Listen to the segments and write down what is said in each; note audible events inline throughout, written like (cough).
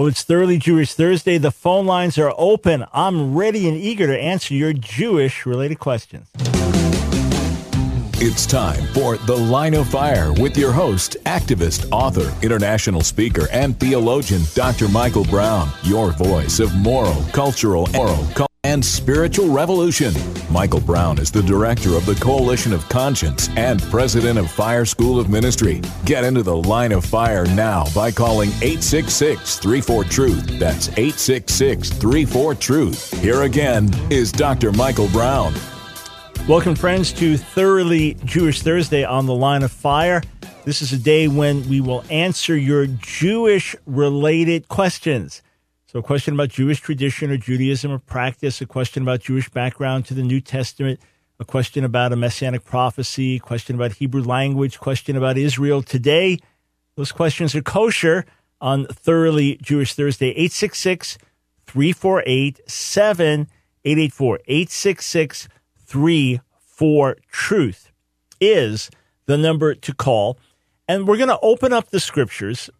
Well, it's Thoroughly Jewish Thursday. The phone lines are open. I'm ready and eager to answer your Jewish related questions. It's time for The Line of Fire with your host, activist, author, international speaker, and theologian, Dr. Michael Brown, your voice of moral, cultural, moral, and spiritual revolution. Michael Brown is the director of the Coalition of Conscience and president of Fire School of Ministry. Get into the line of fire now by calling 866 34 Truth. That's 866 34 Truth. Here again is Dr. Michael Brown. Welcome, friends, to Thoroughly Jewish Thursday on the Line of Fire. This is a day when we will answer your Jewish related questions. So, a question about Jewish tradition or Judaism or practice, a question about Jewish background to the New Testament, a question about a messianic prophecy, a question about Hebrew language, question about Israel today. Those questions are kosher on Thoroughly Jewish Thursday, 866 348 7884. 866 34 Truth is the number to call. And we're going to open up the scriptures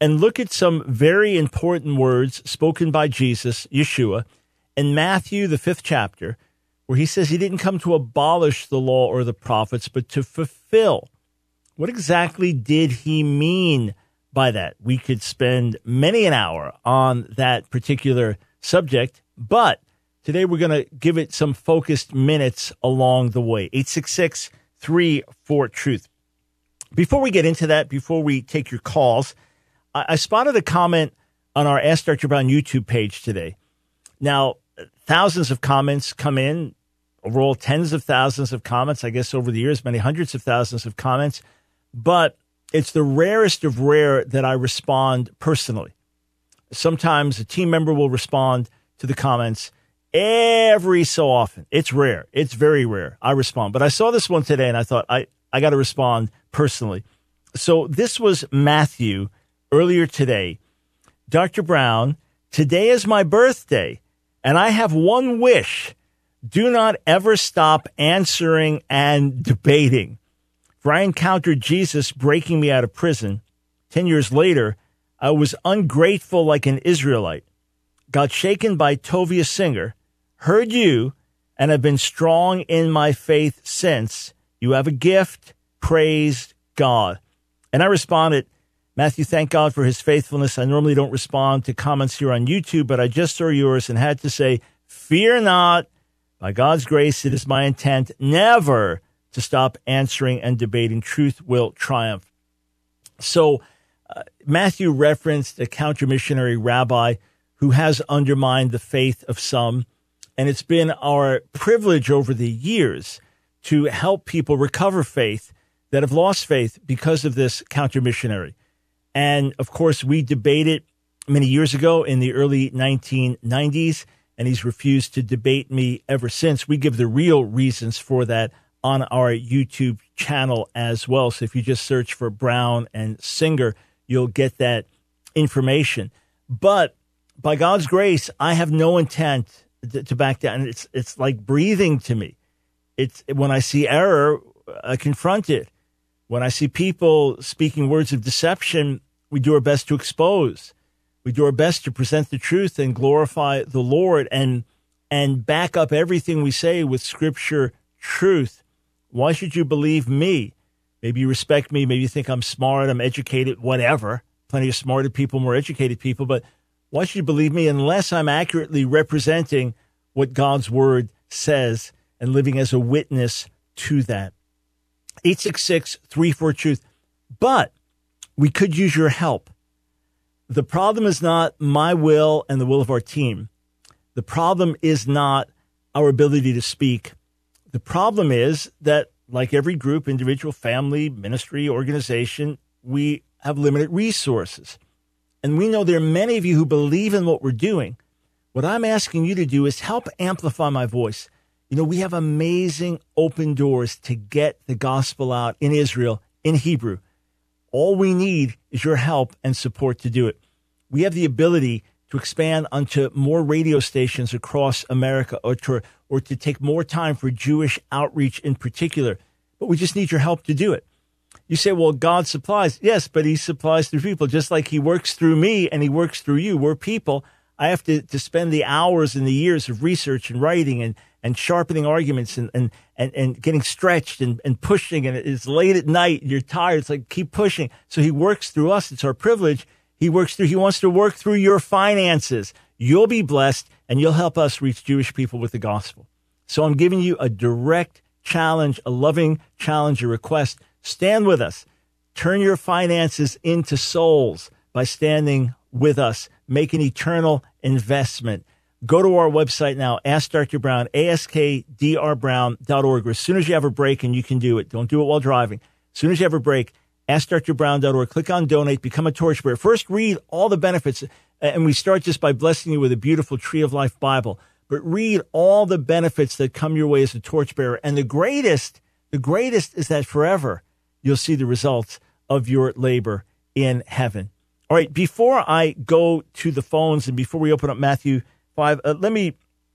and look at some very important words spoken by Jesus, Yeshua, in Matthew, the fifth chapter, where he says he didn't come to abolish the law or the prophets, but to fulfill. What exactly did he mean by that? We could spend many an hour on that particular subject, but today we're going to give it some focused minutes along the way. 866 34 Truth. Before we get into that, before we take your calls, I, I spotted a comment on our Ask Dr. Brown YouTube page today. Now, thousands of comments come in, overall tens of thousands of comments, I guess over the years, many hundreds of thousands of comments, but it's the rarest of rare that I respond personally. Sometimes a team member will respond to the comments every so often. It's rare. It's very rare. I respond. But I saw this one today and I thought I, I got to respond personally. So this was Matthew earlier today, Dr. Brown, today is my birthday, and I have one wish. Do not ever stop answering and debating. For I encountered Jesus breaking me out of prison. Ten years later, I was ungrateful like an Israelite, got shaken by Tovia Singer, heard you, and have been strong in my faith since. You have a gift. Praise God. And I responded, Matthew, thank God for his faithfulness. I normally don't respond to comments here on YouTube, but I just saw yours and had to say, Fear not. By God's grace, it is my intent never to stop answering and debating. Truth will triumph. So, uh, Matthew referenced a counter missionary rabbi who has undermined the faith of some. And it's been our privilege over the years to help people recover faith that have lost faith because of this counter missionary. And of course, we debated many years ago in the early 1990s, and he's refused to debate me ever since. We give the real reasons for that on our YouTube channel as well. So if you just search for Brown and Singer, you'll get that information. But by God's grace, I have no intent to, back down. It's it's like breathing to me. It's when I see error, uh, I confront it. When I see people speaking words of deception, we do our best to expose. We do our best to present the truth and glorify the Lord and and back up everything we say with scripture truth. Why should you believe me? Maybe you respect me, maybe you think I'm smart, I'm educated, whatever. Plenty of smarter people, more educated people, but why should you believe me unless I'm accurately representing what God's word says and living as a witness to that? 866 34 Truth. But we could use your help. The problem is not my will and the will of our team. The problem is not our ability to speak. The problem is that, like every group, individual, family, ministry, organization, we have limited resources. And we know there are many of you who believe in what we're doing. What I'm asking you to do is help amplify my voice. You know, we have amazing open doors to get the gospel out in Israel in Hebrew. All we need is your help and support to do it. We have the ability to expand onto more radio stations across America or to, or to take more time for Jewish outreach in particular. But we just need your help to do it. You say, well, God supplies. Yes, but he supplies through people, just like he works through me and he works through you. We're people. I have to, to spend the hours and the years of research and writing and, and sharpening arguments and, and, and, and getting stretched and, and pushing. And it's late at night. You're tired. It's like, keep pushing. So he works through us. It's our privilege. He works through, he wants to work through your finances. You'll be blessed and you'll help us reach Jewish people with the gospel. So I'm giving you a direct challenge, a loving challenge, a request Stand with us. Turn your finances into souls by standing with us. Make an eternal investment. Go to our website now, Ask Dr. Brown, askdrbrown.org. As soon as you have a break, and you can do it, don't do it while driving. As soon as you have a break, askdrbrown.org. Click on donate, become a torchbearer. First, read all the benefits. And we start just by blessing you with a beautiful Tree of Life Bible. But read all the benefits that come your way as a torchbearer. And the greatest, the greatest is that forever you'll see the results of your labor in heaven. All right, before I go to the phones and before we open up Matthew 5, uh, let me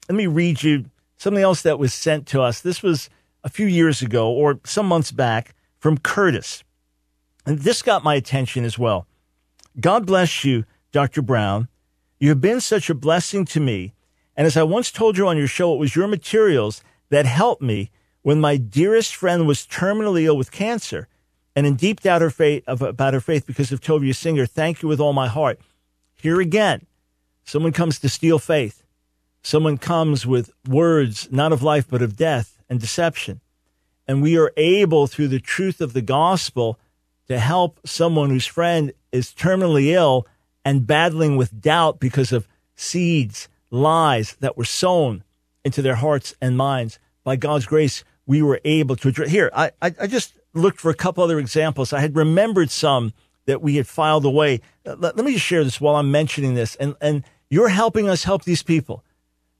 let me read you something else that was sent to us. This was a few years ago or some months back from Curtis. And this got my attention as well. God bless you, Dr. Brown. You have been such a blessing to me. And as I once told you on your show, it was your materials that helped me when my dearest friend was terminally ill with cancer and in deep doubt her faith, about her faith because of Tovia Singer. Thank you with all my heart. Here again, someone comes to steal faith. Someone comes with words not of life but of death and deception. And we are able, through the truth of the gospel, to help someone whose friend is terminally ill and battling with doubt because of seeds, lies that were sown into their hearts and minds. By God's grace, we were able to address. Here, I, I, just looked for a couple other examples. I had remembered some that we had filed away. Let, let me just share this while I'm mentioning this. And, and you're helping us help these people.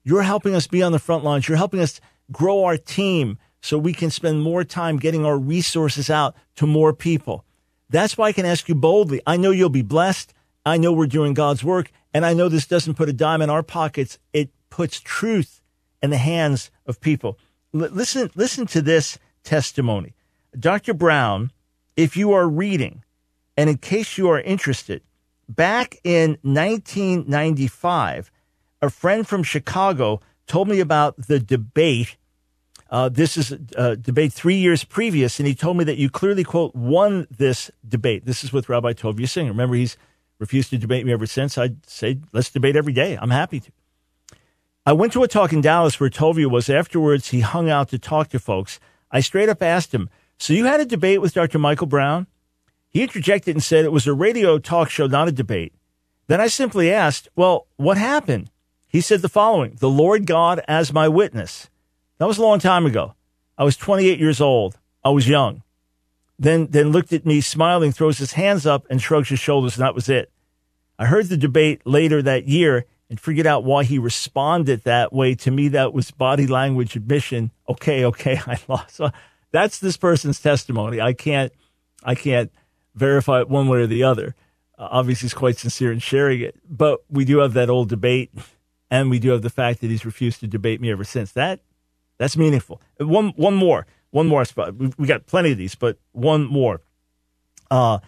You're helping us be on the front lines. You're helping us grow our team so we can spend more time getting our resources out to more people. That's why I can ask you boldly. I know you'll be blessed. I know we're doing God's work. And I know this doesn't put a dime in our pockets. It puts truth in the hands of people. L- listen, listen to this testimony. Dr. Brown, if you are reading, and in case you are interested, back in 1995, a friend from Chicago told me about the debate. Uh, this is a debate three years previous, and he told me that you clearly, quote, won this debate. This is with Rabbi Tovia Singer. Remember, he's refused to debate me ever since. I'd say, let's debate every day. I'm happy to. I went to a talk in Dallas where Tovia was. Afterwards, he hung out to talk to folks. I straight up asked him, so you had a debate with Dr. Michael Brown? He interjected and said it was a radio talk show, not a debate. Then I simply asked, Well, what happened? He said the following The Lord God as my witness. That was a long time ago. I was 28 years old. I was young. Then, then looked at me, smiling, throws his hands up, and shrugs his shoulders, and that was it. I heard the debate later that year and figured out why he responded that way. To me, that was body language admission. Okay, okay, (laughs) I lost. So that's this person's testimony. I can't, I can't verify it one way or the other. Uh, obviously, he's quite sincere in sharing it, but we do have that old debate, and we do have the fact that he's refused to debate me ever since. That, that's meaningful. One, one more, one more spot. We, we got plenty of these, but one more. Uh,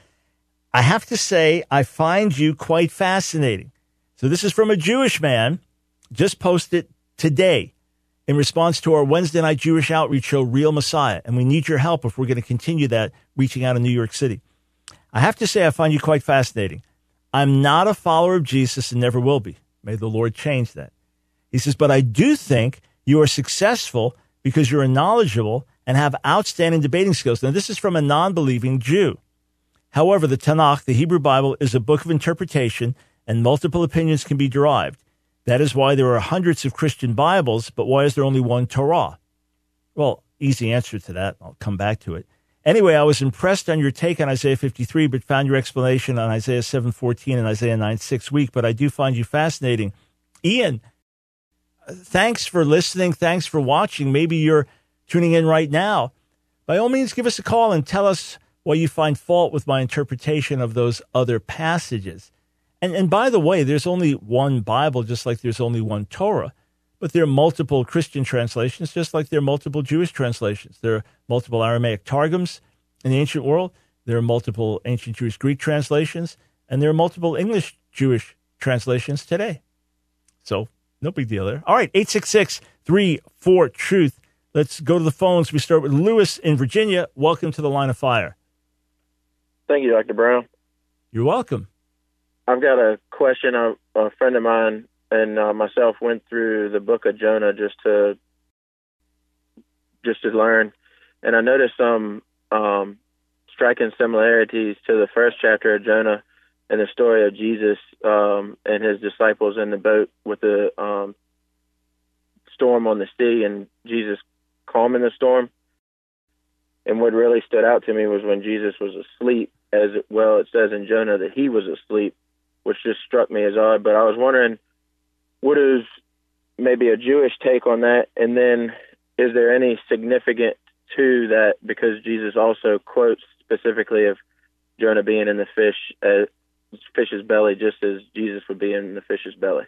I have to say, I find you quite fascinating. So this is from a Jewish man, just posted today in response to our Wednesday night Jewish outreach show, Real Messiah. And we need your help if we're going to continue that reaching out in New York City. I have to say, I find you quite fascinating. I'm not a follower of Jesus and never will be. May the Lord change that. He says, but I do think you are successful because you're knowledgeable and have outstanding debating skills. Now, this is from a non believing Jew. However, the Tanakh, the Hebrew Bible, is a book of interpretation and multiple opinions can be derived. That is why there are hundreds of Christian Bibles, but why is there only one Torah? Well, easy answer to that. I'll come back to it. Anyway, I was impressed on your take on Isaiah 53, but found your explanation on Isaiah 7:14 and Isaiah 9:6 weak. But I do find you fascinating, Ian. Thanks for listening. Thanks for watching. Maybe you're tuning in right now. By all means, give us a call and tell us why you find fault with my interpretation of those other passages. And, and by the way, there's only one Bible, just like there's only one Torah. But there are multiple Christian translations, just like there are multiple Jewish translations. There are multiple Aramaic targums. in the ancient world. There are multiple ancient Jewish Greek translations, and there are multiple English Jewish translations today. So, no big deal there. All right, 866 34 Truth. Let's go to the phones. We start with Lewis in Virginia. Welcome to the line of fire. Thank you, Dr. Brown. You're welcome. I've got a question. A, a friend of mine and uh, myself went through the book of Jonah just to just to learn, and I noticed some um, striking similarities to the first chapter of Jonah and the story of Jesus um, and his disciples in the boat with the um, storm on the sea and Jesus calming the storm. And what really stood out to me was when Jesus was asleep, as well it says in Jonah that he was asleep, which just struck me as odd. But I was wondering, what is maybe a Jewish take on that? And then is there any significant to that because Jesus also quotes specifically of Jonah being in the fish uh, fish's belly, just as Jesus would be in the fish's belly.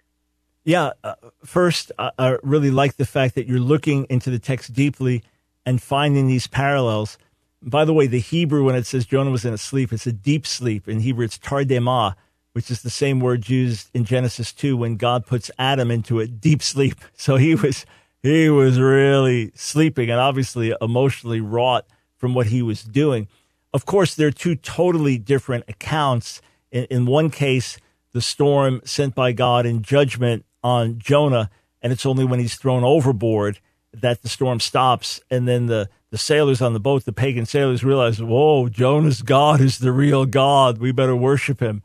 Yeah. Uh, first, I, I really like the fact that you're looking into the text deeply and finding these parallels. By the way, the Hebrew, when it says Jonah was in a sleep, it's a deep sleep. In Hebrew, it's tardema, which is the same word used in Genesis 2 when God puts Adam into a deep sleep. (laughs) So he was he was really sleeping and obviously emotionally wrought from what he was doing. Of course, there are two totally different accounts. In, in one case, the storm sent by God in judgment on Jonah, and it's only when he's thrown overboard that the storm stops. And then the, the sailors on the boat, the pagan sailors, realize, whoa, Jonah's God is the real God. We better worship him.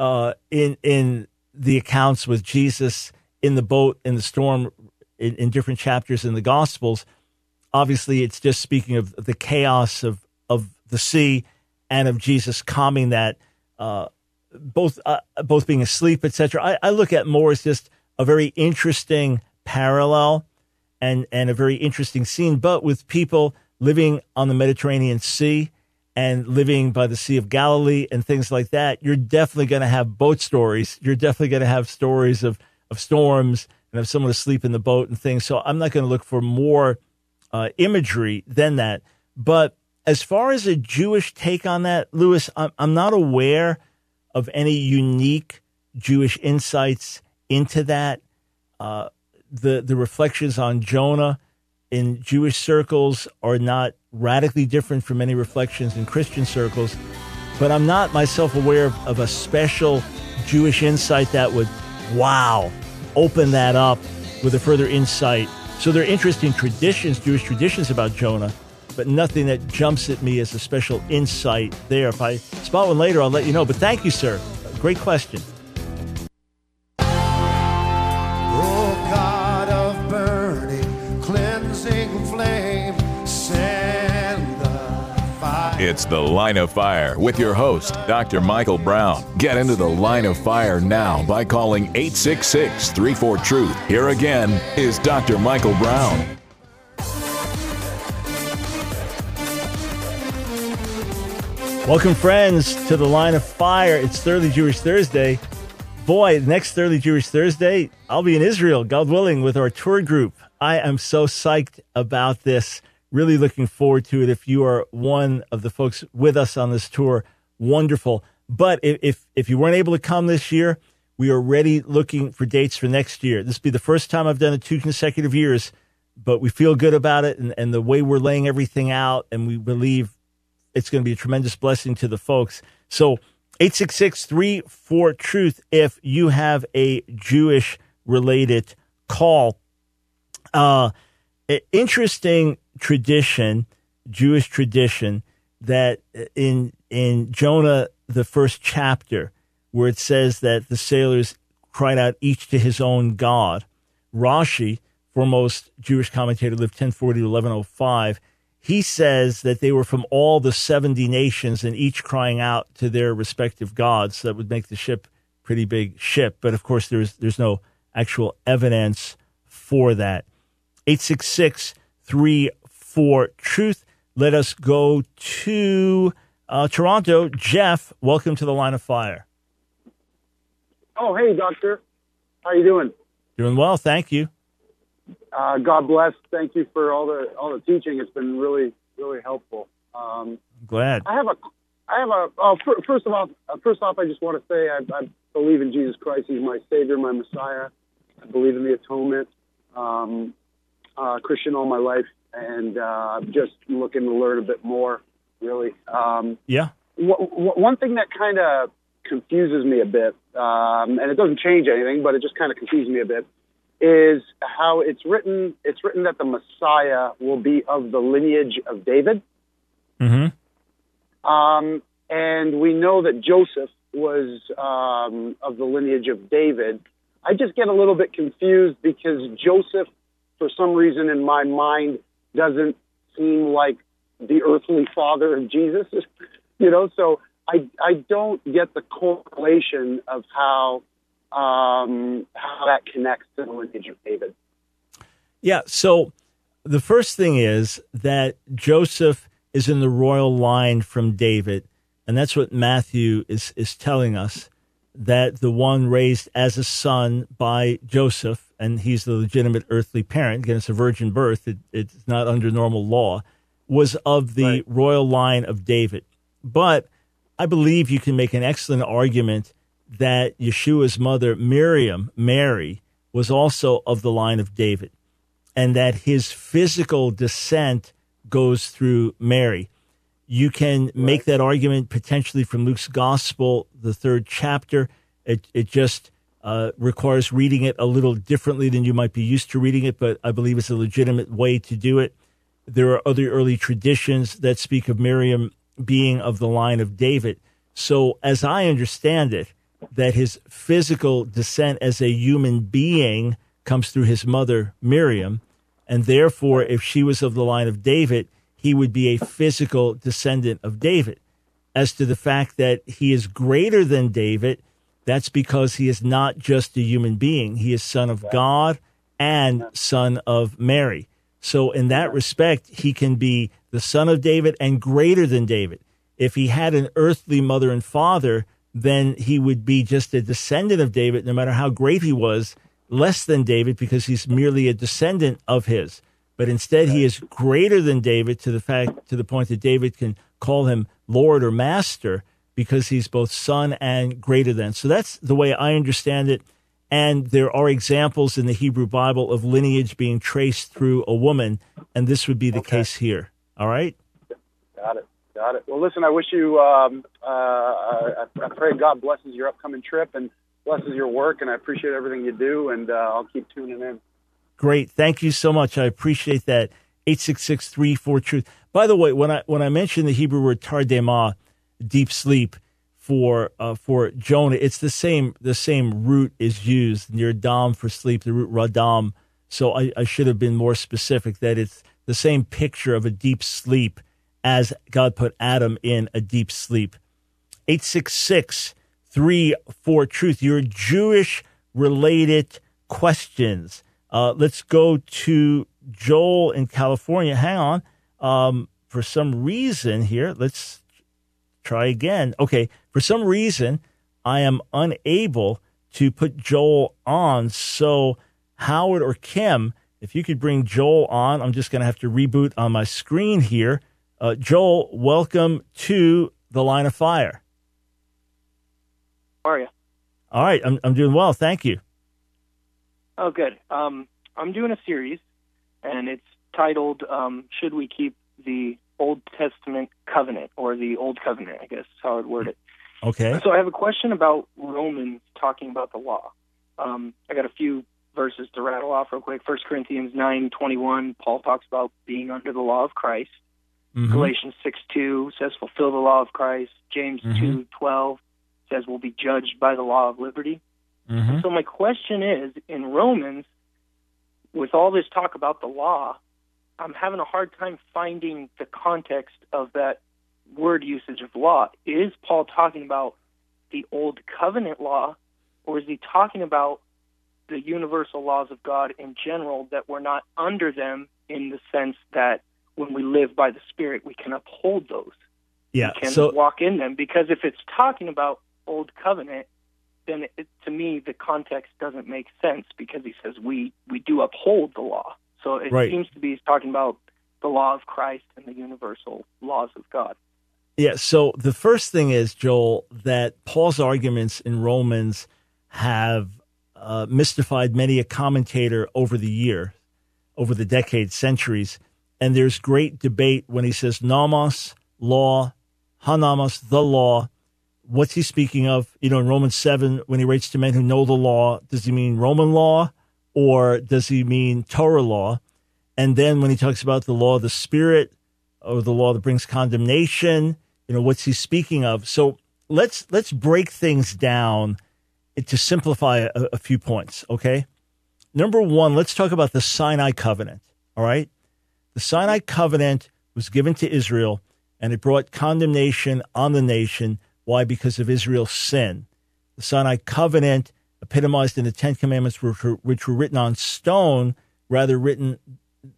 Uh, in in the accounts with Jesus in the boat in the storm in, in different chapters in the Gospels. Obviously, it's just speaking of the chaos of, of the sea and of Jesus calming that, uh, both uh, both being asleep, etc. I, I look at more as just a very interesting parallel and and a very interesting scene, but with people living on the Mediterranean Sea and living by the Sea of Galilee and things like that, you're definitely going to have boat stories. You're definitely going to have stories of of storms and of someone asleep in the boat and things. So I'm not going to look for more uh, imagery than that. But as far as a Jewish take on that, Lewis, I'm, I'm not aware of any unique Jewish insights into that. Uh, the the reflections on Jonah in Jewish circles are not radically different from any reflections in Christian circles, but I'm not myself aware of, of a special Jewish insight that would, wow, open that up with a further insight. So there are interesting traditions, Jewish traditions about Jonah, but nothing that jumps at me as a special insight there. If I spot one later, I'll let you know. But thank you, sir. Great question. It's the Line of Fire with your host, Dr. Michael Brown. Get into the Line of Fire now by calling 866 34 Truth. Here again is Dr. Michael Brown. Welcome, friends, to the Line of Fire. It's Thoroughly Jewish Thursday. Boy, next Thoroughly Jewish Thursday, I'll be in Israel, God willing, with our tour group. I am so psyched about this really looking forward to it. If you are one of the folks with us on this tour, wonderful. But if, if, you weren't able to come this year, we are ready looking for dates for next year. This will be the first time I've done it two consecutive years, but we feel good about it and, and the way we're laying everything out. And we believe it's going to be a tremendous blessing to the folks. So 866 34 Truth if you have a Jewish related call. Uh, interesting tradition, Jewish tradition, that in in Jonah the first chapter, where it says that the sailors cried out each to his own God. Rashi, foremost Jewish commentator, lived 1040 to 1105. He says that they were from all the 70 nations and each crying out to their respective gods. So That would make the ship pretty big ship. But of course, there's, there's no actual evidence for that. 866 for truth. Let us go to uh, Toronto. Jeff, welcome to the line of fire. Oh, hey, doctor. How you doing? Doing well, thank you. Uh, God bless. Thank you for all the all the teaching. It's been really really helpful. Um, Glad. I have a, I have a. Oh, fir- first of all, uh, first off, I just want to say I, I believe in Jesus Christ. He's my Savior, my Messiah. I believe in the atonement. Um, uh, Christian all my life, and uh, just looking to learn a bit more. Really, um, Yeah. w- w- one thing that kind of confuses me a bit, um, and it doesn't change anything, but it just kind of confuses me a bit, is how it's written. It's written that the Messiah will be of the lineage of David. Mm-hmm. Um, and we know that Joseph was um, of the lineage of David. I just get a little bit confused because Joseph, for some reason in my mind, doesn't seem like the earthly father of Jesus. (laughs) you know, so I I don't get the correlation of how um, how that connects to the lineage of David. Yeah. So the first thing is that Joseph is in the royal line from David, and that's what Matthew is is telling us that the one raised as a son by Joseph, and he's the legitimate earthly parent. Again, it's a virgin birth; it, it's not under normal law. Was of the Right. royal line of David, but I believe you can make an excellent argument that Yeshua's mother Miriam, Mary, was also of the line of David and that his physical descent goes through Mary. You can make that argument potentially from Luke's Gospel, the third chapter. It, it just uh, requires reading it a little differently than you might be used to reading it, but I believe it's a legitimate way to do it. There are other early traditions that speak of Miriam being of the line of David. So, as I understand it, that his physical descent as a human being comes through his mother, Miriam. And therefore, if she was of the line of David, he would be a physical descendant of David. As to the fact that he is greater than David, that's because he is not just a human being. He is son of God and son of Mary. So, in that respect, he can be the son of David and greater than David. If he had an earthly mother and father, then he would be just a descendant of David, no matter how great he was, less than David because he's merely a descendant of his. But instead, he is greater than David to the fact to the point that David can call him Lord or Master because he's both son and greater than. So that's the way I understand it. And there are examples in the Hebrew Bible of lineage being traced through a woman, and this would be the case here. All right. Got it. Got it. Well, listen, I wish you, um, uh, I, I pray God blesses your upcoming trip and blesses your work, and I appreciate everything you do, and uh, I'll keep tuning in. Great. Thank you so much. I appreciate that. 866 truth. By the way, when I when I mentioned the Hebrew word tardema, deep sleep for uh, for Jonah, it's the same the same root is used nirdam for sleep, the root radam. So I, I should have been more specific that it's the same picture of a deep sleep as God put Adam in a deep sleep. 866 34 Truth, your Jewish related questions. Uh, let's go to Joel in California. Hang on. Um, for some reason here, let's try again. Okay. For some reason, I am unable to put Joel on. So, Howard or Kim, if you could bring Joel on, I'm just going to have to reboot on my screen here. Uh, Joel, welcome to the line of fire. How are you? All right, I'm I'm doing well, thank you. Oh, good. Um, I'm doing a series, and it's titled um, "Should We Keep the Old Testament Covenant or the Old Covenant?" I guess is how I'd word it. Okay. So I have a question about Romans talking about the law. Um, I got a few verses to rattle off real quick. First Corinthians nine twenty one, Paul talks about being under the law of Christ. Mhm. Galatians six two says fulfill the law of Christ. James Mhm. two twelve says we'll be judged by the law of liberty. Mhm. So my question is, in Romans, with all this talk about the law, I'm having a hard time finding the context of that word usage of law. Is Paul talking about the old covenant law, or is he talking about the universal laws of God in general that we're not under them in the sense that when we live by the Spirit, we can uphold those? Yeah. We can So walk in them because if it's talking about old covenant, then it, to me the context doesn't make sense because he says we we do uphold the law. So it Right. seems to be he's talking about the law of Christ and the universal laws of God. Yeah. So the first thing is, Joel, that Paul's arguments in Romans have uh, mystified many a commentator over the year, over the decades, centuries. And there's great debate when he says nomos, law, ho nomos, the law. What's he speaking of? You know, in Romans 7, when he writes to men who know the law, does he mean Roman law or does he mean Torah law? And then when he talks about the law of the Spirit or the law that brings condemnation, you know, what's he speaking of? So let's let's break things down to simplify a, a few points, okay? Number one, let's talk about the Sinai covenant, all right? The Sinai covenant was given to Israel and it brought condemnation on the nation. Why? Because of Israel's sin. The Sinai covenant, epitomized in the Ten Commandments, which were, which were written on stone rather written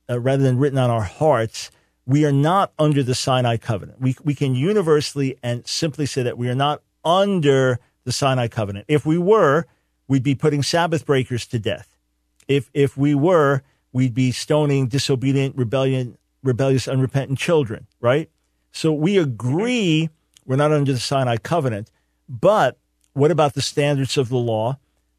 uh, rather than written on our hearts. We are not under the Sinai covenant. We we can universally and simply say that we are not under the Sinai covenant. If we were, we'd be putting Sabbath breakers to death. If if we were, we'd be stoning disobedient, rebellion, rebellious, unrepentant children, right? So we agree we're not under the Sinai covenant, but what about the standards of the law?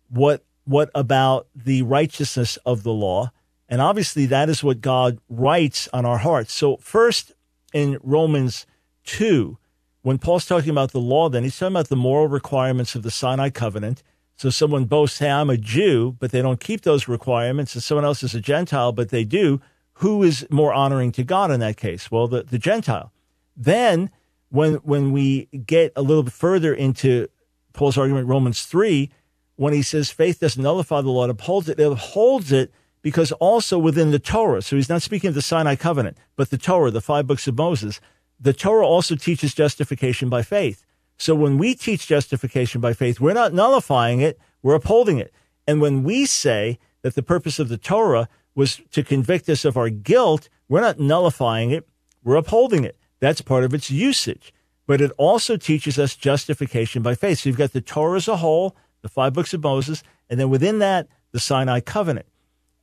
What what about the righteousness of the law? And obviously that is what God writes on our hearts. So first in Romans 2, when Paul's talking about the law, then he's talking about the moral requirements of the Sinai covenant. So someone boasts, hey, I'm a Jew, but they don't keep those requirements, and someone else is a Gentile, but they do. Who is more honoring to God in that case? Well, the, the Gentile. Then when when we get a little bit further into Paul's argument, Romans 3, when he says faith doesn't nullify the law, it upholds it, it upholds it because also within the Torah, so he's not speaking of the Sinai covenant, but the Torah, the five books of Moses, the Torah also teaches justification by faith. So when we teach justification by faith, we're not nullifying it, we're upholding it. And when we say that the purpose of the Torah was to convict us of our guilt, we're not nullifying it, we're upholding it. That's part of its usage. But it also teaches us justification by faith. So you've got the Torah as a whole, the five books of Moses, and then within that, the Sinai covenant.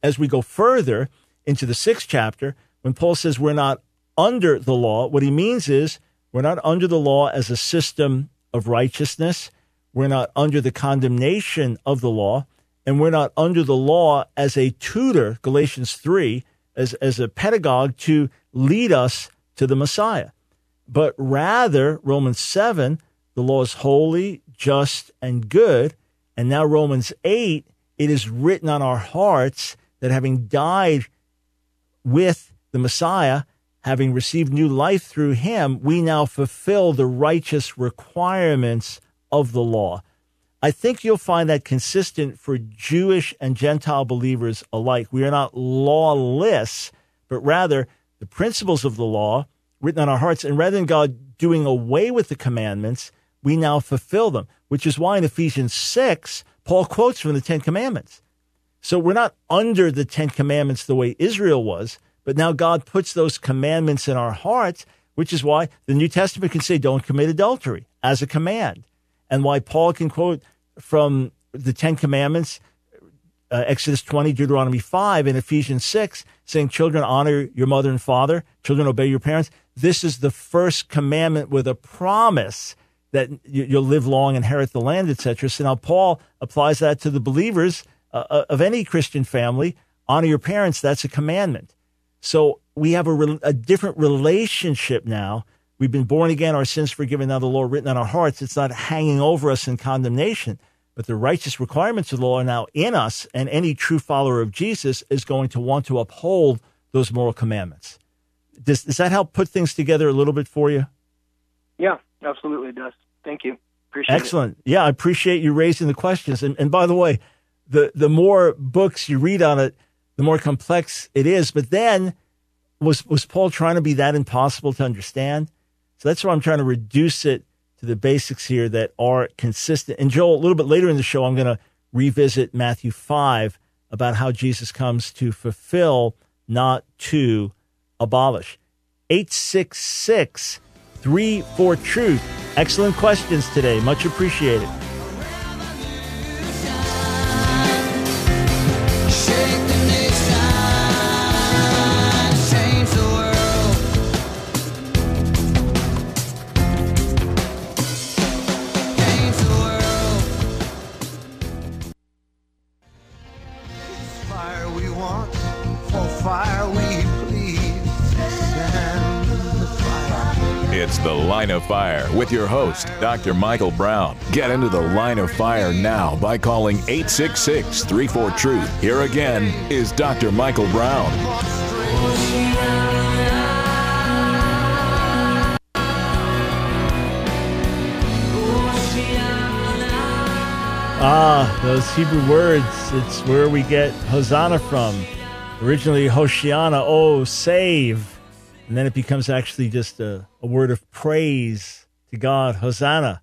As we go further into the sixth chapter, when Paul says we're not under the law. What he means is we're not under the law as a system of righteousness. We're not under the condemnation of the law. And we're not under the law as a tutor, Galatians 3, as, as a pedagogue to lead us to the Messiah. But rather, Romans 7, the law is holy, just, and good. And now, Romans 8, it is written on our hearts that having died with the Messiah, having received new life through him, we now fulfill the righteous requirements of the law. I think you'll find that consistent for Jewish and Gentile believers alike. We are not lawless, but rather the principles of the law written on our hearts. And rather than God doing away with the commandments, we now fulfill them, which is why in Ephesians 6, Paul quotes from the Ten Commandments. So we're not under the Ten Commandments the way Israel was, but now God puts those commandments in our hearts, which is why the New Testament can say, don't commit adultery as a command. And why Paul can quote from the Ten Commandments, uh, Exodus 20, Deuteronomy 5, and Ephesians 6, saying, Children, honor your mother and father. Children, obey your parents. This is the first commandment with a promise that you'll live long, inherit the land, etc. So now Paul applies that to the believers uh, uh, of any Christian family. Honor your parents. That's a commandment. So we have a, a different relationship now. We've been born again, our sins forgiven, now the law written on our hearts. It's not hanging over us in condemnation, but the righteous requirements of the law are now in us, and any true follower of Jesus is going to want to uphold those moral commandments. Does, does that help put things together a little bit for you? Yeah, absolutely it does. Thank you. Appreciate Excellent. It. Yeah, I appreciate you raising the questions. And, and by the way, the, the more books you read on it, the more complex it is. But then was was Paul trying to be that impossible to understand? So that's why I'm trying to reduce it to the basics here that are consistent. And Joel, a little bit later in the show, I'm going to revisit Matthew 5 about how Jesus comes to fulfill, not to abolish. 866 34 Truth. Excellent questions today. Much appreciated. Line of Fire with your host, Dr. Michael Brown. Get into the line of fire now by calling 866 34 Truth. Here again is Dr. Michael Brown. Ah, those Hebrew words, it's where we get Hosanna from. Originally, Hoshiana, oh, save. And then it becomes actually just a, a word of praise to God. Hosanna,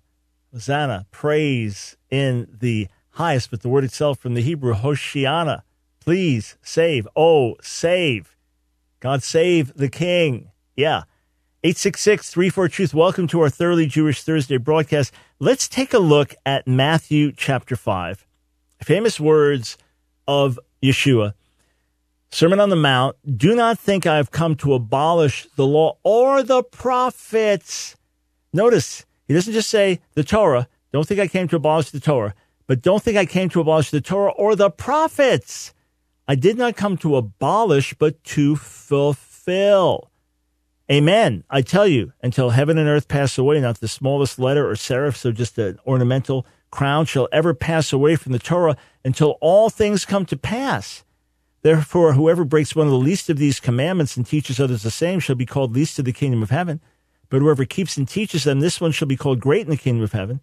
Hosanna, praise in the highest. But the word itself from the Hebrew, Hoshiana, please save. Oh, save. God save the king. Yeah. 866 34 Truth. Welcome to our Thoroughly Jewish Thursday broadcast. Let's take a look at Matthew chapter 5. Famous words of Yeshua. Sermon on the Mount. Do not think I have come to abolish the law or the prophets. Notice, he doesn't just say the Torah. Don't think I came to abolish the Torah, but don't think I came to abolish the Torah or the prophets. I did not come to abolish, but to fulfill. Amen. I tell you, until heaven and earth pass away, not the smallest letter or serif, so just an ornamental crown, shall ever pass away from the Torah until all things come to pass. Therefore, whoever breaks one of the least of these commandments and teaches others the same shall be called least of the kingdom of heaven. But whoever keeps and teaches them, this one shall be called great in the kingdom of heaven.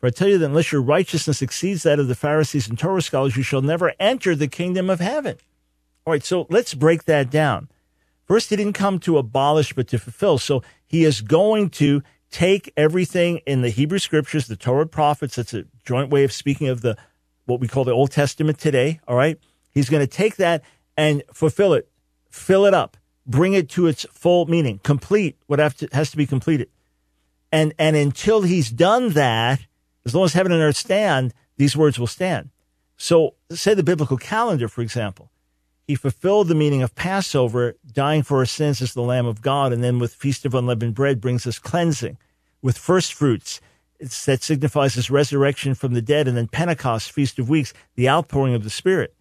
For I tell you that unless your righteousness exceeds that of the Pharisees and Torah scholars, you shall never enter the kingdom of heaven. All right, so let's break that down. First, he didn't come to abolish, but to fulfill. So he is going to take everything in the Hebrew scriptures, the Torah prophets. That's a joint way of speaking of the, what we call the Old Testament today. All right. He's going to take that and fulfill it, fill it up, bring it to its full meaning, complete what has to be completed. And, and until he's done that, as long as heaven and earth stand, these words will stand. So say the biblical calendar, for example. He fulfilled the meaning of Passover, dying for our sins as the Lamb of God, and then with Feast of Unleavened Bread brings us cleansing. With first fruits, that signifies his resurrection from the dead, and then Pentecost, Feast of Weeks, the outpouring of the Spirit.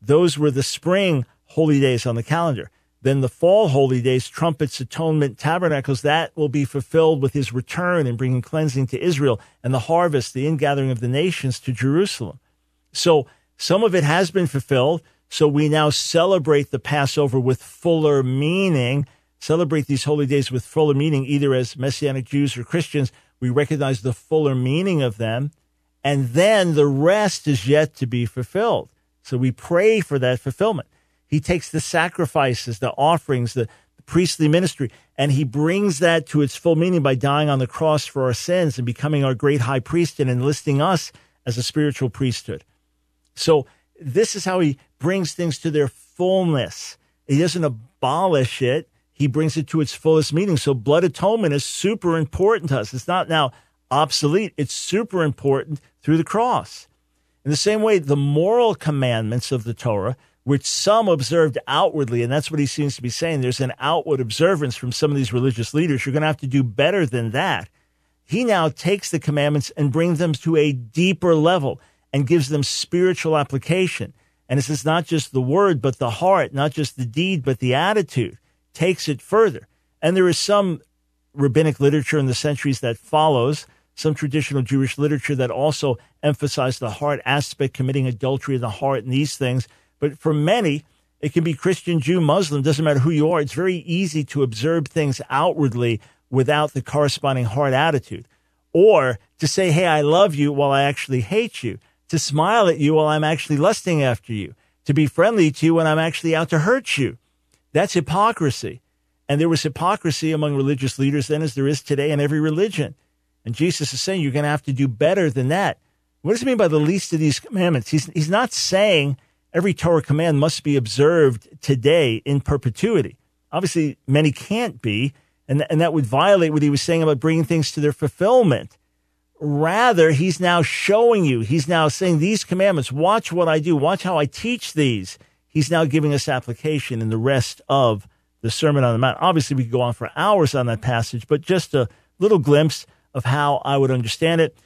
Those were the spring holy days on the calendar. Then the fall holy days, trumpets, atonement, tabernacles, that will be fulfilled with his return and bringing cleansing to Israel, and the harvest, the ingathering of the nations to Jerusalem. So some of it has been fulfilled. So we now celebrate the Passover with fuller meaning, celebrate these holy days with fuller meaning, either as Messianic Jews or Christians. We recognize the fuller meaning of them. And then the rest is yet to be fulfilled. So we pray for that fulfillment. He takes the sacrifices, the offerings, the, the priestly ministry, and he brings that to its full meaning by dying on the cross for our sins and becoming our great high priest and enlisting us as a spiritual priesthood. So this is how he brings things to their fullness. He doesn't abolish it. He brings it to its fullest meaning. So blood atonement is super important to us. It's not now obsolete. It's super important through the cross. In the same way, the moral commandments of the Torah, which some observed outwardly, and that's what he seems to be saying, there's an outward observance from some of these religious leaders. You're going to have to do better than that. He now takes the commandments and brings them to a deeper level and gives them spiritual application. And this is not just the word, but the heart, not just the deed, but the attitude takes it further. And there is some rabbinic literature in the centuries that follows, some traditional Jewish literature that also emphasize the heart aspect, committing adultery in the heart and these things. But for many, it can be Christian, Jew, Muslim, doesn't matter who you are. It's very easy to observe things outwardly without the corresponding heart attitude. Or to say, hey, I love you while I actually hate you to smile at you while I'm actually lusting after you, to be friendly to you when I'm actually out to hurt you. That's hypocrisy. And there was hypocrisy among religious leaders then as there is today in every religion. And Jesus is saying you're going to have to do better than that. What does he mean by the least of these commandments? He's, he's not saying every Torah command must be observed today in perpetuity. Obviously, many can't be, and, and that would violate what he was saying about bringing things to their fulfillment. Rather, he's now showing you, he's now saying these commandments, watch what I do, watch how I teach these. He's now giving us application in the rest of the Sermon on the Mount. Obviously, we could go on for hours on that passage, but just a little glimpse of how I would understand it.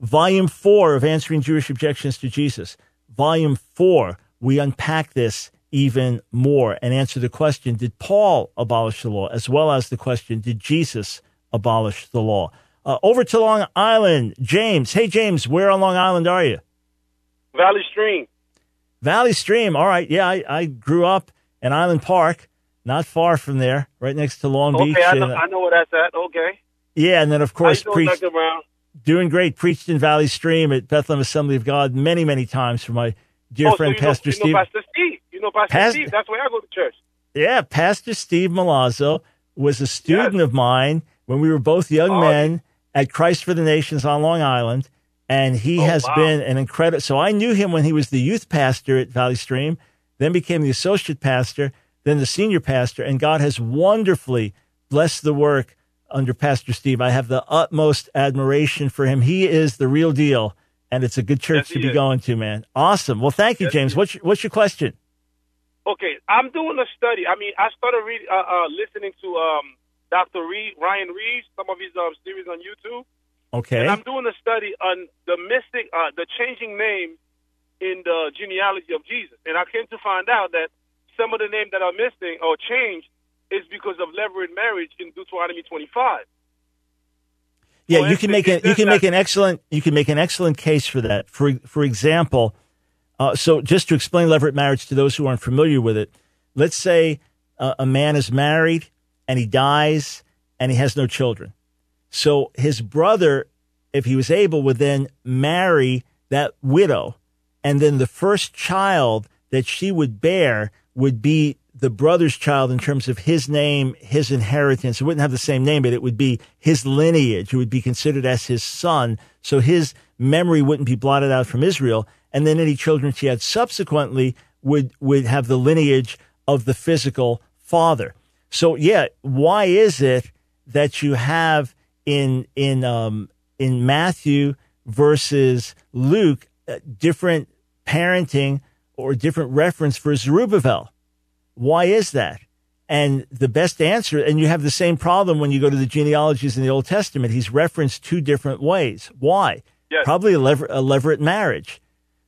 Volume four of Answering Jewish Objections to Jesus. Volume four, we unpack this even more and answer the question Did Paul abolish the law? as well as the question Did Jesus abolish the law? Uh, over to Long Island, James. Hey, James, where on Long Island are you? Valley Stream. Valley Stream. All right. Yeah, I, I grew up in Island Park, not far from there, right next to Long Beach. Okay, I know, and, uh, I know where that's at. Okay. Yeah, and then, of course, doing, preached, doing great. Preached in Valley Stream at Bethlehem Assembly of God many, many times for my dear oh, so friend, you know, Pastor you Steve. know Pastor Steve. You know Pastor Pas- Steve. That's where I go to church. Yeah, Pastor Steve Malazzo was a student of mine when we were both young Oh, men at Christ for the Nations on Long Island. And he Oh, has wow. been an incredible. So I knew him when he was the youth pastor at Valley Stream, then became the associate pastor, then the senior pastor. And God has wonderfully blessed the work under Pastor Steve. I have the utmost admiration for him. He is the real deal. And it's a good church Yes, to be is. going to, man. Awesome. Well, thank you, Yes, James. What's your, what's your question? Okay, I'm doing a study. I mean, I started reading, uh, uh, listening to um, Dr. Reed, Ryan Reeves, some of his um, series on YouTube. Okay. And I'm doing a study on the mystic, uh, the changing names in the genealogy of Jesus. And I came to find out that some of the names that are missing or changed is because of levirate marriage in Deuteronomy 25. Yeah, you can make instance, a, you can make an excellent you can make an excellent case for that. For for example, uh, so just to explain levirate marriage to those who aren't familiar with it, let's say uh, a man is married and he dies and he has no children. So his brother, if he was able, would then marry that widow, and then the first child that she would bear would be the brother's child in terms of his name, his inheritance. It wouldn't have the same name, but it would be his lineage. It would be considered as his son. So his memory wouldn't be blotted out from Israel. And then any children she had subsequently would, would have the lineage of the physical father. So yeah, why is it that you have in, in, um, in Matthew versus Luke, uh, different parenting or different reference for Zerubbabel? Why is that? And the best answer, and you have the same problem when you go to the genealogies in the Old Testament. He's referenced two different ways. Why? Yes. Probably a, lever- a levirate marriage.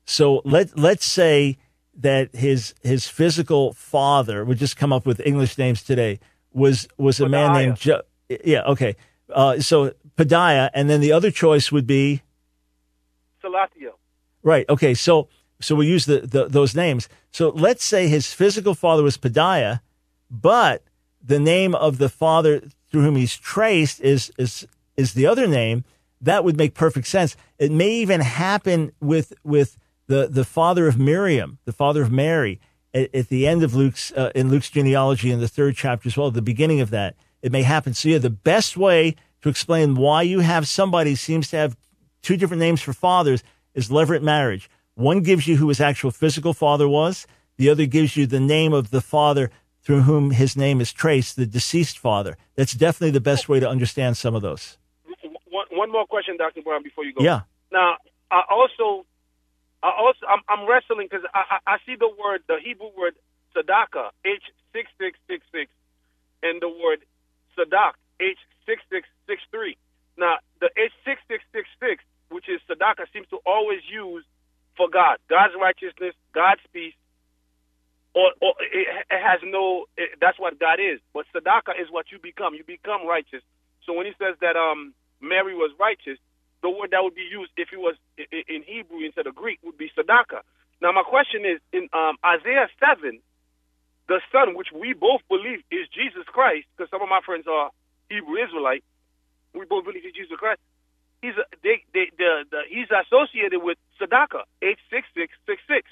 So let let's say that his his physical father would just come up with English names today was was a man named jo- yeah okay uh, so Pedaiah and then the other choice would be Salathiel. Right. Okay. So so we use the, the those names. So let's say his physical father was Pedaiah, but the name of the father through whom he's traced is is is the other name. That would make perfect sense. It may even happen with with the the father of Miriam, the father of Mary, at, at the end of Luke's uh, in Luke's genealogy in the third chapter as well. At the beginning of that, it may happen. So yeah, the best way to explain why you have somebody seems to have two different names for fathers is levirate marriage. One gives you who his actual physical father was. The other gives you the name of the father through whom his name is traced, the deceased father. That's definitely the best way to understand some of those. One, one more question, Dr. Brown, before you go. Yeah. Now, I also, I also, I'm, I'm wrestling because I, I, I see the word, the Hebrew word tzedakah, H six six six six, and the word sadak, H six six six three. Now, the H six six six six, which is tzedakah, seems to always use for God, God's righteousness, God's peace. Or, or it, it has no. It, that's what God is. But tzedakah is what you become. You become righteous. So when he says that um, Mary was righteous, the word that would be used if it was in Hebrew instead of Greek would be tzedakah. Now my question is in um, Isaiah seven, the Son, which we both believe is Jesus Christ, because some of my friends are Hebrew Israelite, we both believe he's Jesus Christ. He's a, they, they, the, the, he's associated with tzedakah H six six six six.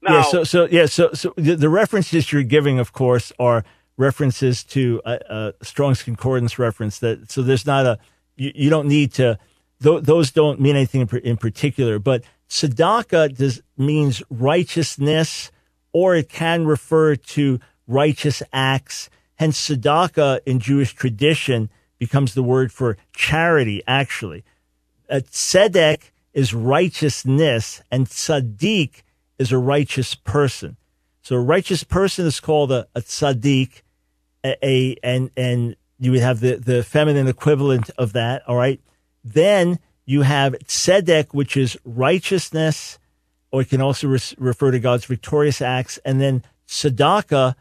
Now, yeah. So, so yeah. So, so the, the references you're giving, of course, are references to a, a Strong's Concordance reference. That so there's not a you, you don't need to. Th- those don't mean anything in, in particular. But tzedakah does means righteousness, or it can refer to righteous acts. Hence, tzedakah in Jewish tradition becomes the word for charity. Actually, a tzedek is righteousness, and tzaddik is a righteous person. So a righteous person is called a, a tzaddik, a, a and and you would have the the feminine equivalent of that. All right. Then you have tzedek, which is righteousness, or it can also res- refer to God's victorious acts. And then tzedakah,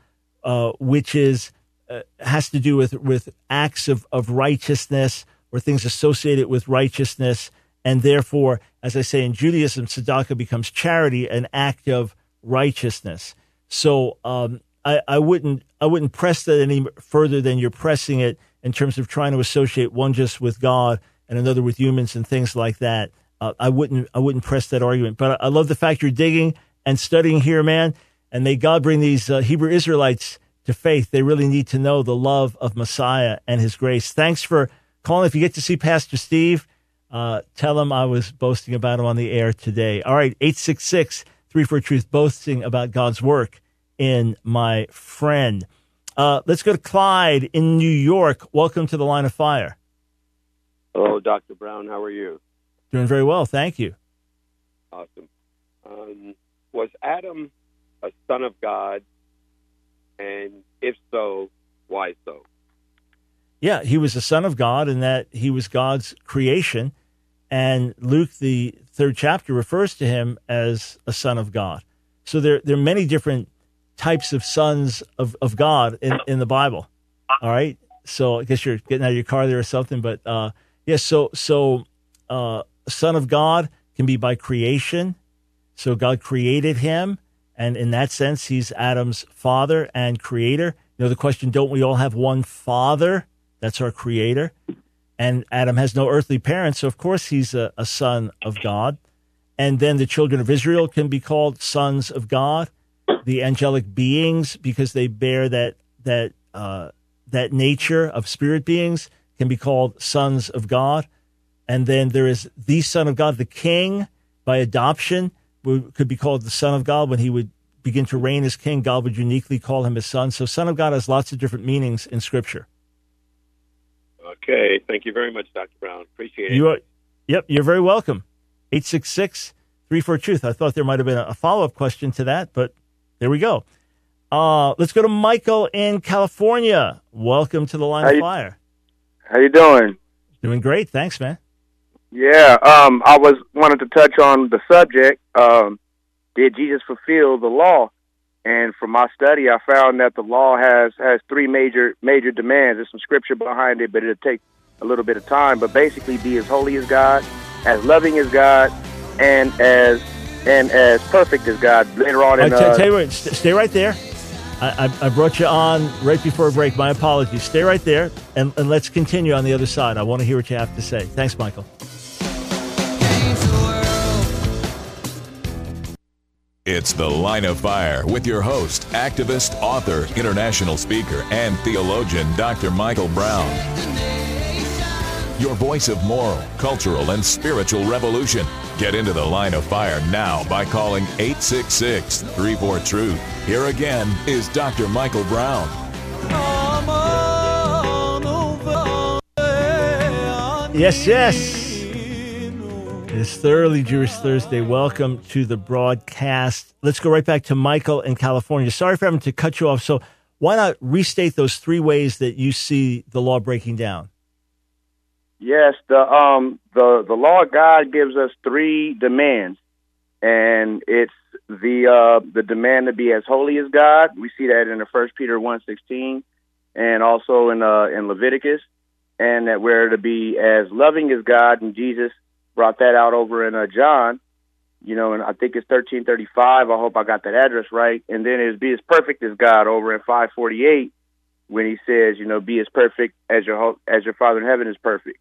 uh, which is uh, has to do with with acts of, of righteousness or things associated with righteousness. And therefore, as I say in Judaism, tzedakah becomes charity, an act of righteousness. So um, I, I wouldn't I wouldn't press that any further than you're pressing it in terms of trying to associate one just with God and another with humans and things like that. Uh, I wouldn't I wouldn't press that argument. But I, I, love the fact you're digging and studying here, man. And may God bring these uh, Hebrew Israelites to faith. They really need to know the love of Messiah and His grace. Thanks for calling. If you get to see Pastor Steve, uh, tell him I was boasting about him on the air today. All right, eight six six three for truth, boasting about God's work in my friend. Uh, let's go to Clyde in New York. Welcome to the line of fire. Hello, Dr. Brown. How are you? Doing very well. Thank you. Awesome. Um, was Adam a son of God? And if so, why so? Yeah, he was a son of God in that he was God's creation. And Luke, the third chapter, refers to him as a son of God. So there, there are many different types of sons of, of God in, in the Bible. All right. So I guess you're getting out of your car there or something, but uh, yes. Yeah, so so uh, son of God can be by creation. So God created him, and in that sense, he's Adam's father and creator. You know the question: Don't we all have one father? That's our creator. And Adam has no earthly parents, so of course he's a, a son of God. And then the children of Israel can be called sons of God the angelic beings because they bear that that uh, that nature of spirit beings can be called sons of God. And then there is the Son of God, the King by adoption could be called the Son of God when he would begin to reign as king. God would uniquely call him his son. So, Son of God has lots of different meanings in Scripture. Okay, thank you very much, Dr. Brown. Appreciate it. You are, yep, you're very welcome. 866 34 Truth. I thought there might have been a follow up question to that, but there we go. Uh, let's go to Michael in California. Welcome to the line how of you, fire. How you doing? Doing great, thanks, man. Yeah, um, I was wanted to touch on the subject. Um, did Jesus fulfill the law? And from my study, I found that the law has has three major major demands. There's some scripture behind it, but it'll take a little bit of time. But basically, be as holy as God, as loving as God, and as and as perfect as God. Later on, in, I t- tell you what, st- stay right there. I, I, I, brought you on right before break. My apologies. Stay right there, and, and let's continue on the other side. I want to hear what you have to say. Thanks, Michael. It's The Line of Fire with your host, activist, author, international speaker, and theologian, Dr. Michael Brown. Your voice of moral, cultural, and spiritual revolution. Get into the line of fire now by calling 866 34 Truth. Here again is Dr. Michael Brown. Yes, yes. It's Thoroughly Jewish Thursday. Welcome to the broadcast. Let's go right back to Michael in California. Sorry for having to cut you off. So, why not restate those three ways that you see the law breaking down? Yes, the um the the law of God gives us three demands, and it's the uh the demand to be as holy as God. We see that in the First Peter one sixteen, and also in uh in Leviticus, and that we're to be as loving as God. And Jesus brought that out over in uh, John, you know, and I think it's thirteen thirty five. I hope I got that address right. And then it's be as perfect as God over in five forty eight when he says, you know, be as perfect as your as your Father in heaven is perfect.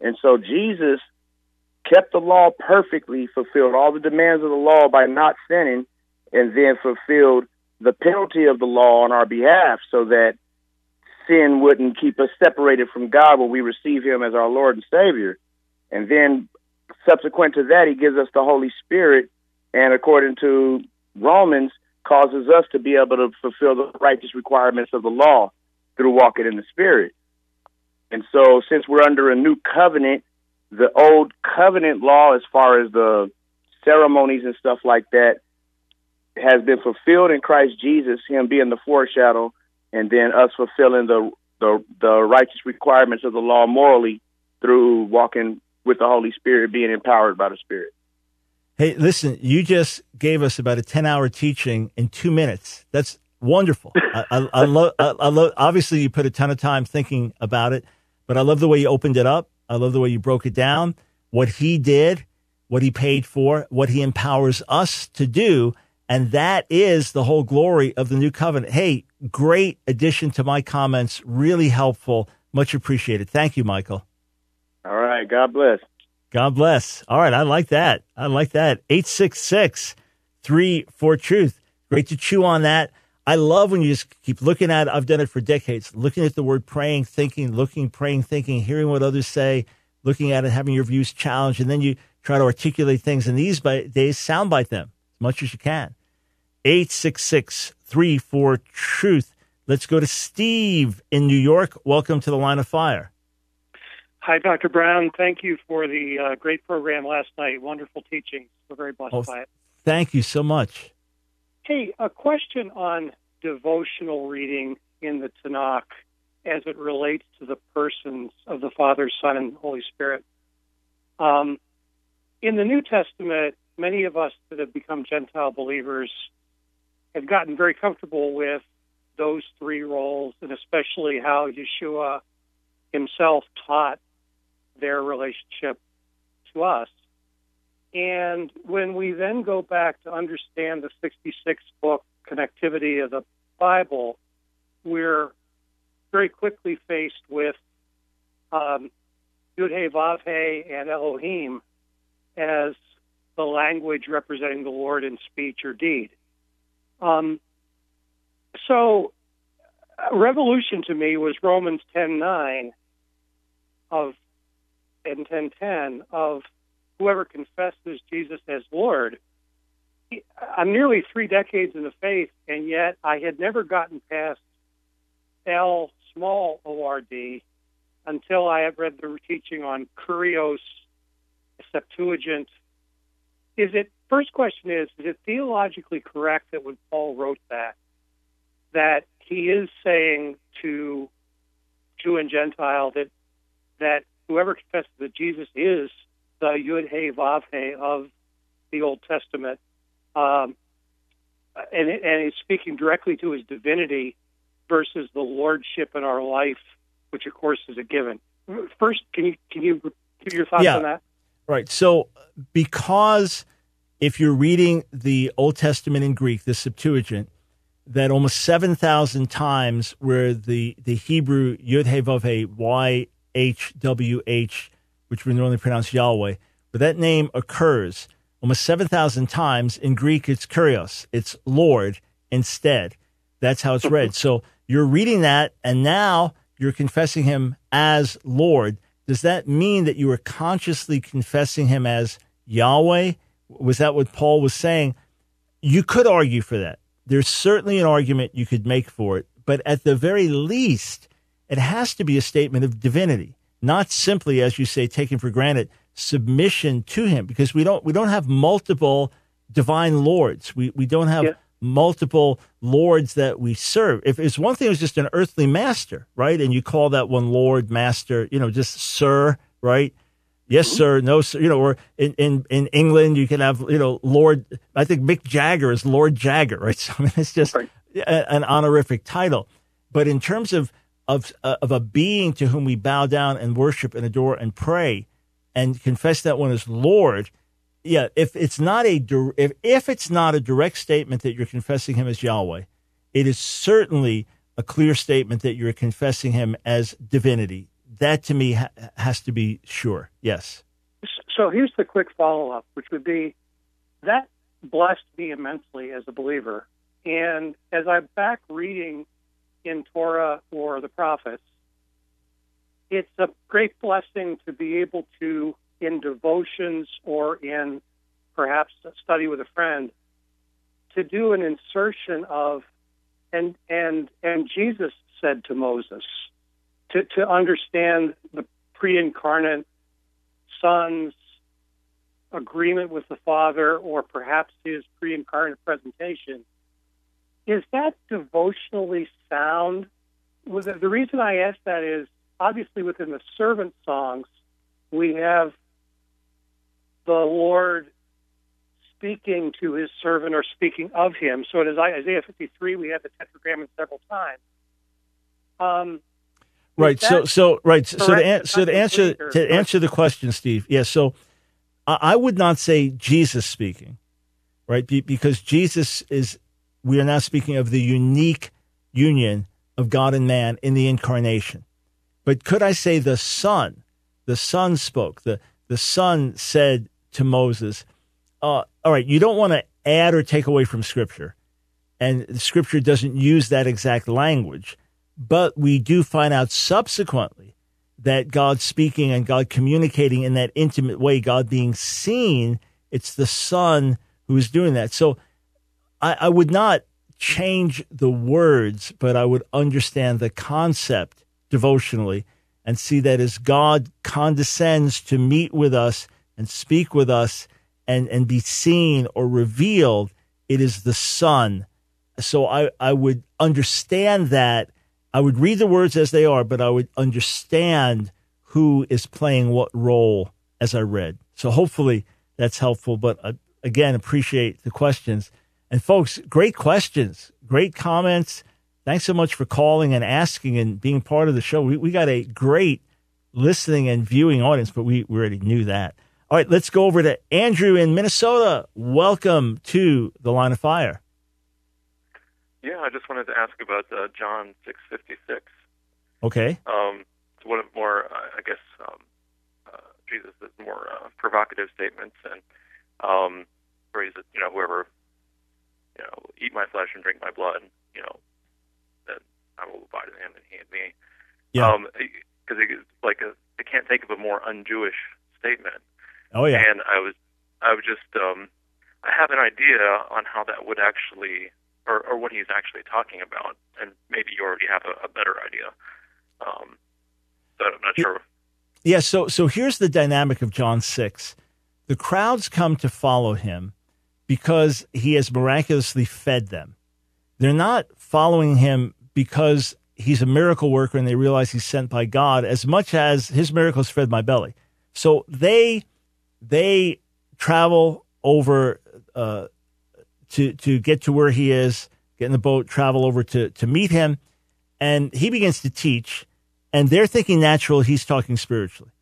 And so Jesus kept the law perfectly, fulfilled all the demands of the law by not sinning, and then fulfilled the penalty of the law on our behalf so that sin wouldn't keep us separated from God when we receive Him as our Lord and Savior. And then, subsequent to that, He gives us the Holy Spirit, and according to Romans, causes us to be able to fulfill the righteous requirements of the law through walking in the Spirit. And so, since we're under a new covenant, the old covenant law, as far as the ceremonies and stuff like that, has been fulfilled in Christ Jesus, Him being the foreshadow, and then us fulfilling the the, the righteous requirements of the law morally through walking with the Holy Spirit, being empowered by the Spirit. Hey, listen, you just gave us about a 10 hour teaching in two minutes. That's wonderful. (laughs) I, I, I love, I, I love, obviously you put a ton of time thinking about it, but I love the way you opened it up. I love the way you broke it down, what he did, what he paid for, what he empowers us to do. And that is the whole glory of the new covenant. Hey, great addition to my comments. Really helpful. Much appreciated. Thank you, Michael. All right. God bless. God bless. All right. I like that. I like that. 866 3 for truth. Great to chew on that. I love when you just keep looking at it. I've done it for decades, looking at the word praying, thinking, looking, praying, thinking, hearing what others say, looking at it, having your views challenged, and then you try to articulate things. And these days, soundbite them as much as you can. 866 34 Truth. Let's go to Steve in New York. Welcome to the line of fire. Hi, Dr. Brown. Thank you for the uh, great program last night. Wonderful teaching. We're very blessed Oh, by it. Thank you so much. Hey, a question on devotional reading in the Tanakh as it relates to the persons of the Father, Son, and Holy Spirit. Um, in the New Testament, many of us that have become Gentile believers have gotten very comfortable with those three roles, and especially how Yeshua himself taught their relationship to us. And when we then go back to understand the 66 book connectivity of the Bible, we're very quickly faced with um, Yud He Vav He and Elohim as the language representing the Lord in speech or deed. Um, so, revolution to me was Romans 10:9 of and 10:10 of whoever confesses Jesus as Lord. I'm nearly three decades in the faith, and yet I had never gotten past L small O R D until I had read the teaching on Kurios Septuagint. Is it first question is is it theologically correct that when Paul wrote that that he is saying to Jew and Gentile that that whoever confesses that Jesus is the Yud He Vav He of the Old Testament, um, and and he's speaking directly to his divinity versus the lordship in our life, which of course is a given. First, can you can you give your thoughts Yeah. on that? Right. So, because if you're reading the Old Testament in Greek, the Septuagint, that almost 7,000 times where the, the Hebrew Yud He Vav He, Y H W H, which we normally pronounce Yahweh, but that name occurs almost 7,000 times. In Greek, it's Kurios, it's Lord instead. That's how it's read. (laughs) So you're reading that, and now you're confessing him as Lord. Does that mean that you were consciously confessing him as Yahweh? Was that what Paul was saying? You could argue for that. There's certainly an argument you could make for it, but at the very least, it has to be a statement of divinity, not simply, as you say, taken for granted, submission to him, because we don't we don't have multiple divine lords. We we don't have multiple lords that we serve. If it's one thing, it was just an earthly master, right? And you call that one Lord, Master, you know, just Sir, right? Yes, mm-hmm. sir. No, sir. You know, or in, in, in England, you can have, you know, Lord, I think Mick Jagger is Lord Jagger, right? (laughs) So, I mean, it's just a, an honorific title. But in terms of, of, uh, of a being to whom we bow down and worship and adore and pray and confess that one as Lord, yeah, if it's not a if if it's not a direct statement that you're confessing him as Yahweh, it is certainly a clear statement that you're confessing him as divinity. That to me ha- has to be sure. Yes. So here's the quick follow up, which would be that blessed me immensely as a believer. And as I'm back reading in Torah or the prophets, it's a great blessing to be able to, in devotions or in perhaps a study with a friend, to do an insertion of, and and and Jesus said to Moses, to to understand the pre-incarnate Son's agreement with the Father, or perhaps his pre-incarnate presentation. Is that devotionally sound? The reason I ask that is obviously within the servant songs, we have the Lord speaking to his servant or speaking of him. So in Isaiah 53, we have the tetragrammaton several times. Um, Right. So so right. So to an, so to answer or- to answer the question, Steve. Yeah. So I, I would not say Jesus speaking, right? Be, because Jesus is. We are now speaking of the unique union of God and man in the incarnation. But could I say the Son? The Son spoke. The the Son said to Moses, uh, "All right, you don't want to add or take away from Scripture, and Scripture doesn't use that exact language." But we do find out subsequently that God speaking and God communicating in that intimate way, God being seen, it's the Son who is doing that. So I, I would not change the words, but I would understand the concept devotionally and see that as God condescends to meet with us and speak with us and, and be seen or revealed, it is the Son. So I, I would understand that. I would read the words as they are, but I would understand who is playing what role as I read. So hopefully that's helpful. But uh, again, appreciate the questions. And folks, great questions, great comments. Thanks so much for calling and asking and being part of the show. We, we got a great listening and viewing audience, but we, we already knew that. All right, let's go over to Andrew in Minnesota. Welcome to the line of fire. Yeah, I just wanted to ask about uh, John six fifty six. Okay. Um, it's one of more, uh, I guess, um, uh, Jesus' more uh, provocative statements, and um, where he's, you know, whoever, you know, eat my flesh and drink my blood, you know, then I will abide in him and he in me. Yeah. Um, because it's like a, I can't think of a more un-Jewish statement. Oh, yeah. And I was, I was just, um, I have an idea on how that would actually, or, or what he's actually talking about, and maybe you already have a, a better idea. Um, but I'm not sure. Yeah, so so here's the dynamic of John 6. The crowds come to follow him because he has miraculously fed them. They're not following him because he's a miracle worker and they realize he's sent by God as much as his miracles fed my belly. So they they travel over uh, to to get to where he is, get in the boat, travel over to to meet him, and he begins to teach. And they're thinking natural. He's talking spiritually.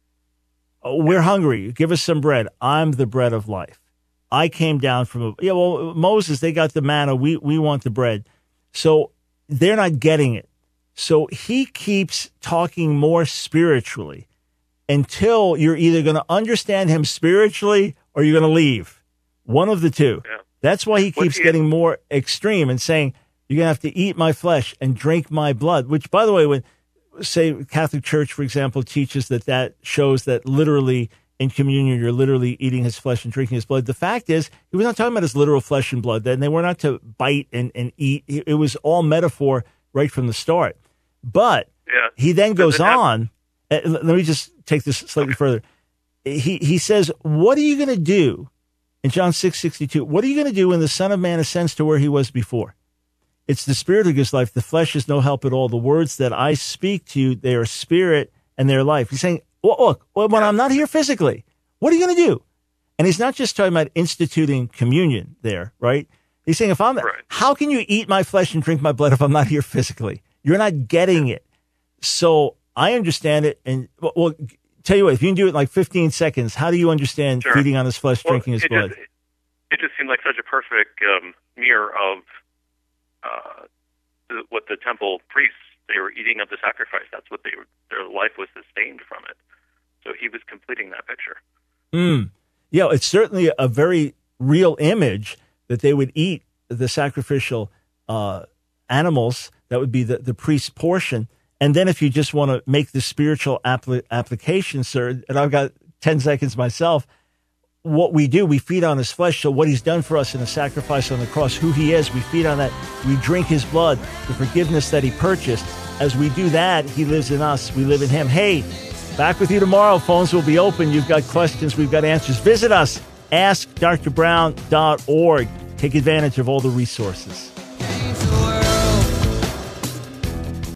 Oh, we're hungry. Give us some bread. I'm the bread of life. I came down from a, yeah. Well, Moses, they got the manna. We we want the bread. So they're not getting it. So he keeps talking more spiritually until you're either going to understand him spiritually or you're going to leave. One of the two. Yeah. That's why he keeps getting more extreme and saying, you're going to have to eat my flesh and drink my blood, which, by the way, when say Catholic Church, for example, teaches that that shows that literally in communion, you're literally eating his flesh and drinking his blood. The fact is, he was not talking about his literal flesh and blood. Then they were not to bite and, and eat. It was all metaphor right from the start. But Yeah. he then goes on. uh, Let me just take this slightly further. He he says, "What are you going to do?" In John six sixty two, what are you going to do when the Son of Man ascends to where he was before? It's the Spirit who gives life. The flesh is no help at all. The words that I speak to you, they are spirit and their life. He's saying, look, well, when I'm not here physically, what are you going to do? And he's not just talking about instituting communion there, right? He's saying, if I'm, how can you eat my flesh and drink my blood if I'm not here physically? You're not getting it. So I understand it. And well, well, tell you what, if you can do it in like 15 seconds, how do you understand Sure. feeding on his flesh, Well, drinking his it blood? Just, it just seemed like such a perfect um, mirror of uh, what the temple priests they were eating of the sacrifice. That's what they were. Their life was sustained from it. So he was completing that picture. Mm. Yeah, it's certainly a very real image that they would eat the sacrificial uh, animals. That would be the, the priest's portion. And then if you just want to make the spiritual appli- application, sir, and I've got 10 seconds myself, what we do, we feed on his flesh. So what he's done for us in the sacrifice on the cross, who he is, we feed on that. We drink his blood, the forgiveness that he purchased. As we do that, he lives in us. We live in him. Hey, back with you tomorrow. Phones will be open. You've got questions. We've got answers. Visit us, askdrbrown.org. Take advantage of all the resources.